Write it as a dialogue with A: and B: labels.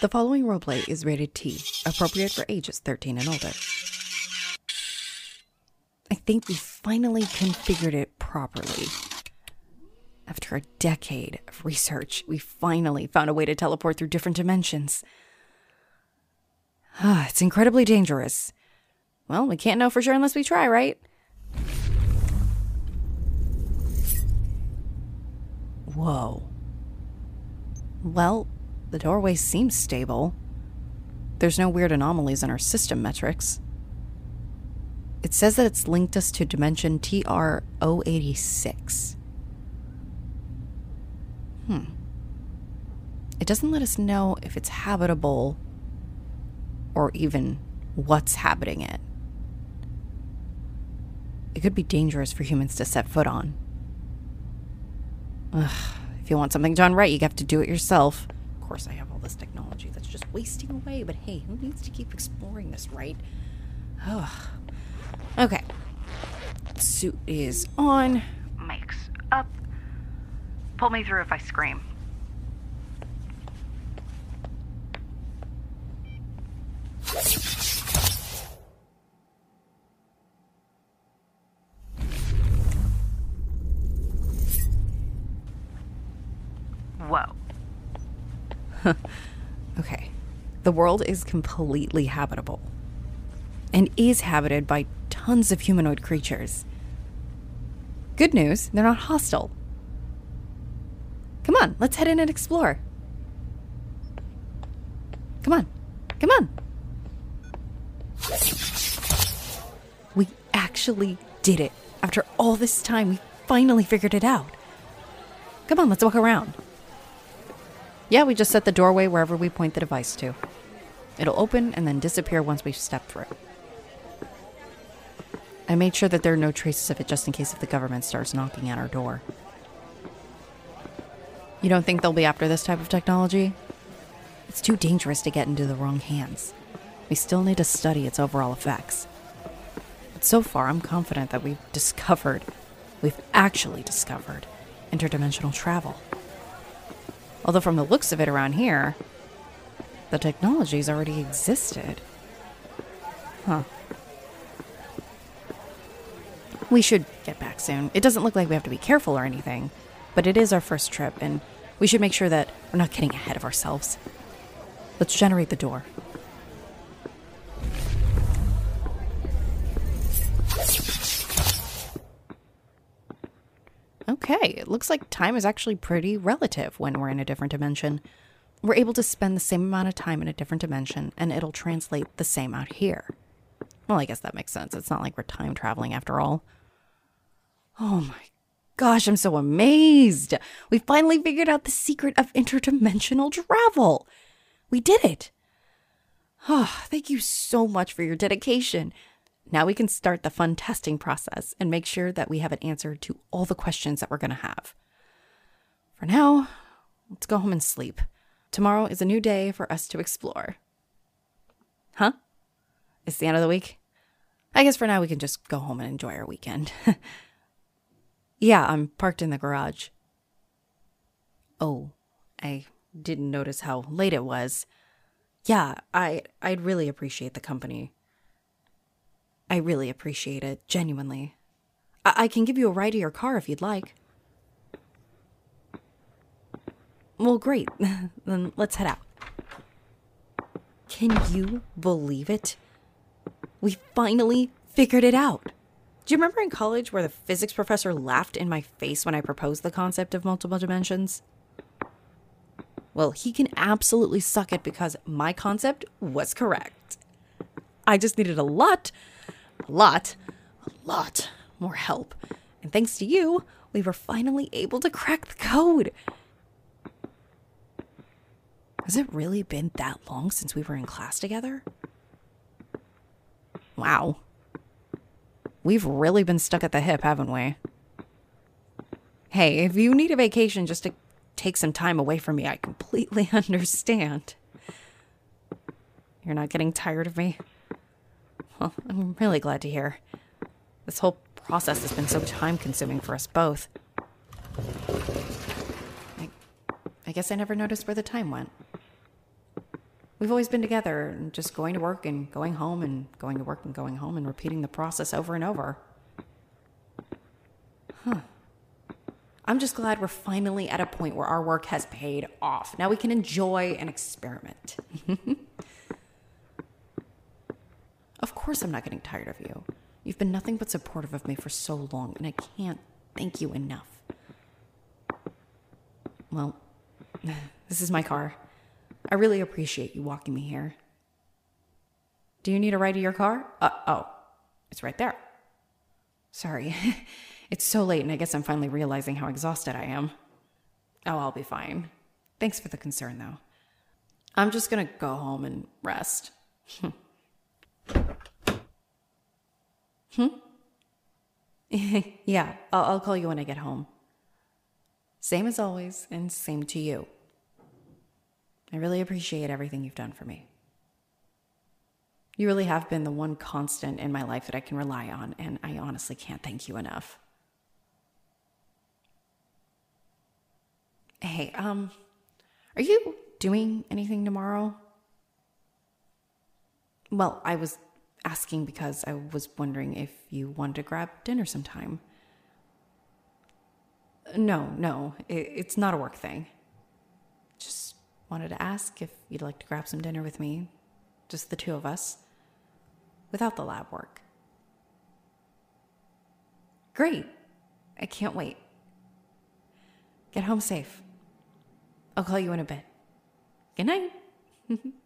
A: The following roleplay is rated T, appropriate for ages 13 and older. I think we finally configured it properly. After a decade of research, we finally found a way to teleport through different dimensions. Ah, it's incredibly dangerous. Well, we can't know for sure unless we try, right? Whoa. Well, the doorway seems stable. There's no weird anomalies in our system metrics. It says that it's linked us to dimension TR 086. Hmm. It doesn't let us know if it's habitable or even what's habiting it. It could be dangerous for humans to set foot on. Ugh, if you want something done right, you have to do it yourself. Course, I have all this technology that's just wasting away, but hey, who needs to keep exploring this, right? Ugh. Okay. Suit is on. Mike's up. Pull me through if I scream. okay. The world is completely habitable and is habited by tons of humanoid creatures. Good news, they're not hostile. Come on, let's head in and explore. Come on. Come on. We actually did it. After all this time, we finally figured it out. Come on, let's walk around. Yeah, we just set the doorway wherever we point the device to. It'll open and then disappear once we step through. I made sure that there are no traces of it just in case if the government starts knocking at our door. You don't think they'll be after this type of technology? It's too dangerous to get into the wrong hands. We still need to study its overall effects. But so far, I'm confident that we've discovered, we've actually discovered, interdimensional travel. Although, from the looks of it around here, the technology's already existed. Huh. We should get back soon. It doesn't look like we have to be careful or anything, but it is our first trip, and we should make sure that we're not getting ahead of ourselves. Let's generate the door. Okay, it looks like time is actually pretty relative when we're in a different dimension. We're able to spend the same amount of time in a different dimension, and it'll translate the same out here. Well, I guess that makes sense. It's not like we're time traveling after all. Oh my gosh, I'm so amazed. We finally figured out the secret of interdimensional travel. We did it. Oh, thank you so much for your dedication. Now we can start the fun testing process and make sure that we have an answer to all the questions that we're going to have. For now, let's go home and sleep. Tomorrow is a new day for us to explore. Huh? It's the end of the week? I guess for now we can just go home and enjoy our weekend. yeah, I'm parked in the garage. Oh, I didn't notice how late it was. Yeah, I I'd really appreciate the company. I really appreciate it, genuinely. I, I can give you a ride to your car if you'd like. Well, great. then let's head out. Can you believe it? We finally figured it out. Do you remember in college where the physics professor laughed in my face when I proposed the concept of multiple dimensions? Well, he can absolutely suck it because my concept was correct. I just needed a lot, a lot, a lot more help. And thanks to you, we were finally able to crack the code. Has it really been that long since we were in class together? Wow. We've really been stuck at the hip, haven't we? Hey, if you need a vacation just to take some time away from me, I completely understand. You're not getting tired of me? Well, I'm really glad to hear. This whole process has been so time consuming for us both. I, I guess I never noticed where the time went. We've always been together just going to work and going home and going to work and going home and repeating the process over and over. Huh. I'm just glad we're finally at a point where our work has paid off. Now we can enjoy and experiment. course, I'm not getting tired of you. You've been nothing but supportive of me for so long, and I can't thank you enough. Well, this is my car. I really appreciate you walking me here. Do you need a ride to your car? Uh, oh, it's right there. Sorry. it's so late, and I guess I'm finally realizing how exhausted I am. Oh, I'll be fine. Thanks for the concern, though. I'm just gonna go home and rest. hmm? yeah, I'll, I'll call you when I get home. Same as always, and same to you. I really appreciate everything you've done for me. You really have been the one constant in my life that I can rely on, and I honestly can't thank you enough. Hey, um, are you doing anything tomorrow? Well, I was asking because I was wondering if you wanted to grab dinner sometime. No, no, it's not a work thing. Just wanted to ask if you'd like to grab some dinner with me, just the two of us, without the lab work. Great. I can't wait. Get home safe. I'll call you in a bit. Good night.